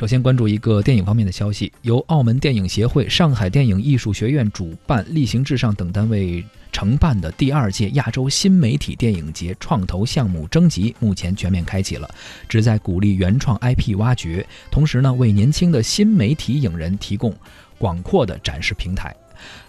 首先关注一个电影方面的消息，由澳门电影协会、上海电影艺术学院主办、力行至上等单位承办的第二届亚洲新媒体电影节创投项目征集目前全面开启了，旨在鼓励原创 IP 挖掘，同时呢，为年轻的新媒体影人提供广阔的展示平台。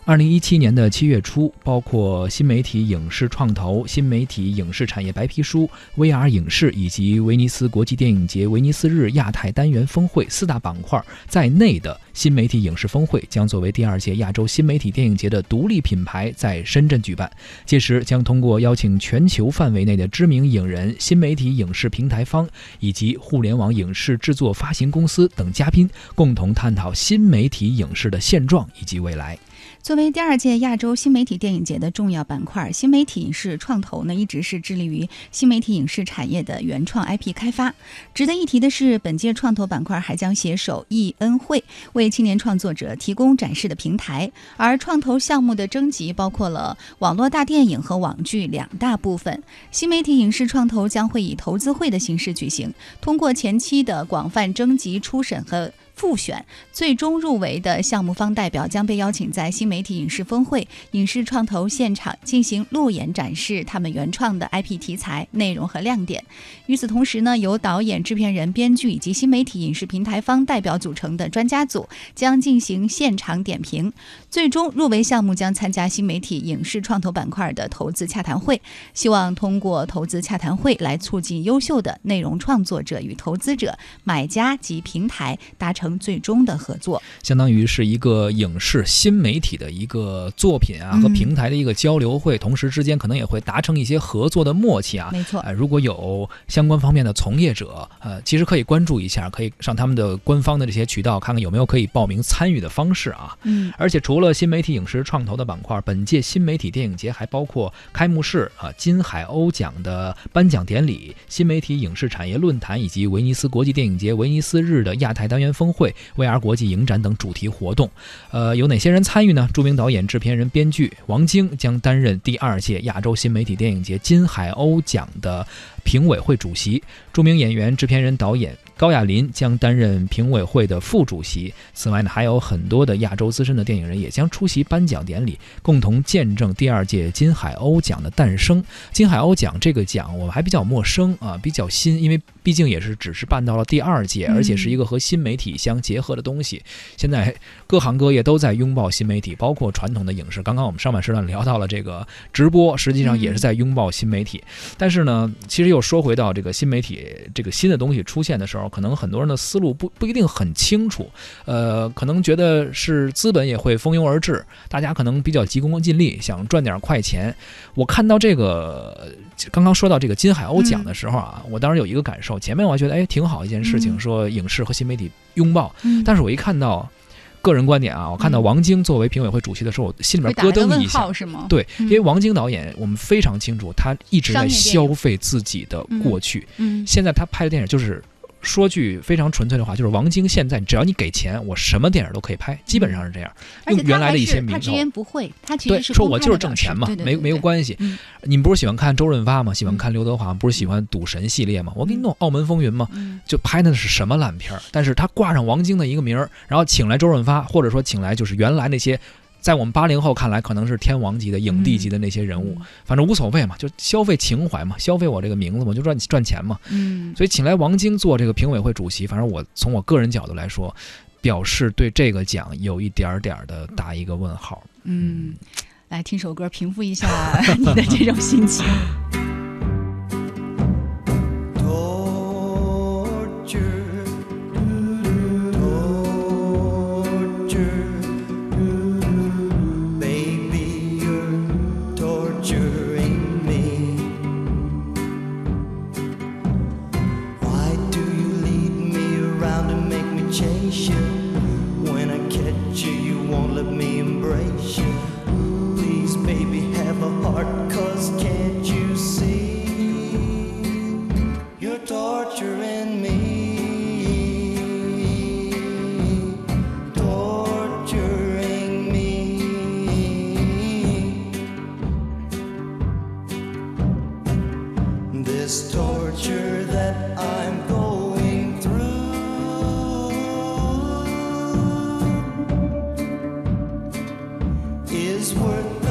二零一七年的七月初，包括新媒体影视创投、新媒体影视产业白皮书、VR 影视以及威尼斯国际电影节威尼斯日亚太单元峰会四大板块在内的新媒体影视峰会，将作为第二届亚洲新媒体电影节的独立品牌在深圳举办。届时将通过邀请全球范围内的知名影人、新媒体影视平台方以及互联网影视制作发行公司等嘉宾，共同探讨新媒体影视的现状以及未来。作为第二届亚洲新媒体电影节的重要板块，新媒体影视创投呢，一直是致力于新媒体影视产业的原创 IP 开发。值得一提的是，本届创投板块还将携手艺恩会，为青年创作者提供展示的平台。而创投项目的征集包括了网络大电影和网剧两大部分。新媒体影视创投将会以投资会的形式举行，通过前期的广泛征集、初审和。复选最终入围的项目方代表将被邀请在新媒体影视峰会影视创投现场进行路演展示他们原创的 IP 题材内容和亮点。与此同时呢，由导演、制片人、编剧以及新媒体影视平台方代表组成的专家组将进行现场点评。最终入围项目将参加新媒体影视创投板块的投资洽谈会，希望通过投资洽谈会来促进优秀的内容创作者与投资者、买家及平台达成。成最终的合作，相当于是一个影视新媒体的一个作品啊和平台的一个交流会，同时之间可能也会达成一些合作的默契啊。没错，呃，如果有相关方面的从业者，呃，其实可以关注一下，可以上他们的官方的这些渠道看看有没有可以报名参与的方式啊。嗯，而且除了新媒体影视创投的板块，本届新媒体电影节还包括开幕式啊、金海鸥奖的颁奖典礼、新媒体影视产业论坛以及威尼斯国际电影节威尼斯日的亚太单元峰。会 VR 国际影展等主题活动，呃，有哪些人参与呢？著名导演、制片人、编剧王晶将担任第二届亚洲新媒体电影节金海鸥奖的评委会主席，著名演员、制片人、导演。高亚麟将担任评委会的副主席。此外呢，还有很多的亚洲资深的电影人也将出席颁奖典礼，共同见证第二届金海鸥奖的诞生。金海鸥奖这个奖我们还比较陌生啊，比较新，因为毕竟也是只是办到了第二届，而且是一个和新媒体相结合的东西。现在各行各业都在拥抱新媒体，包括传统的影视。刚刚我们上半时段聊到了这个直播，实际上也是在拥抱新媒体。但是呢，其实又说回到这个新媒体这个新的东西出现的时候。可能很多人的思路不不一定很清楚，呃，可能觉得是资本也会蜂拥而至，大家可能比较急功近利，想赚点快钱。我看到这个刚刚说到这个金海鸥奖的时候啊，我当时有一个感受，前面我还觉得哎挺好一件事情，说影视和新媒体拥抱，但是我一看到。个人观点啊，我看到王晶作为评委会主席的时候，我心里面咯噔一下，是吗？对，因为王晶导演，我们非常清楚，他一直在消费自己的过去。嗯，现在他拍的电影就是。说句非常纯粹的话，就是王晶现在只要你给钱，我什么电影都可以拍，基本上是这样。用原来的一些名头，他直言不讳，他其实是说我就是挣钱嘛，没没有关系。你们不是喜欢看周润发吗？喜欢看刘德华，不是喜欢赌神系列吗？我给你弄《澳门风云》嘛，就拍的是什么烂片儿？但是他挂上王晶的一个名儿，然后请来周润发，或者说请来就是原来那些。在我们八零后看来，可能是天王级的、影帝级的那些人物，反正无所谓嘛，就消费情怀嘛，消费我这个名字嘛，就赚赚钱嘛。嗯，所以请来王晶做这个评委会主席，反正我从我个人角度来说，表示对这个奖有一点点的打一个问号。嗯，来听首歌平复一下你的这种心情。chase you. When I catch you, you won't let me embrace you. Please, baby, have a heart, cause can't you see? You're torturing me. this torture that I'm is worth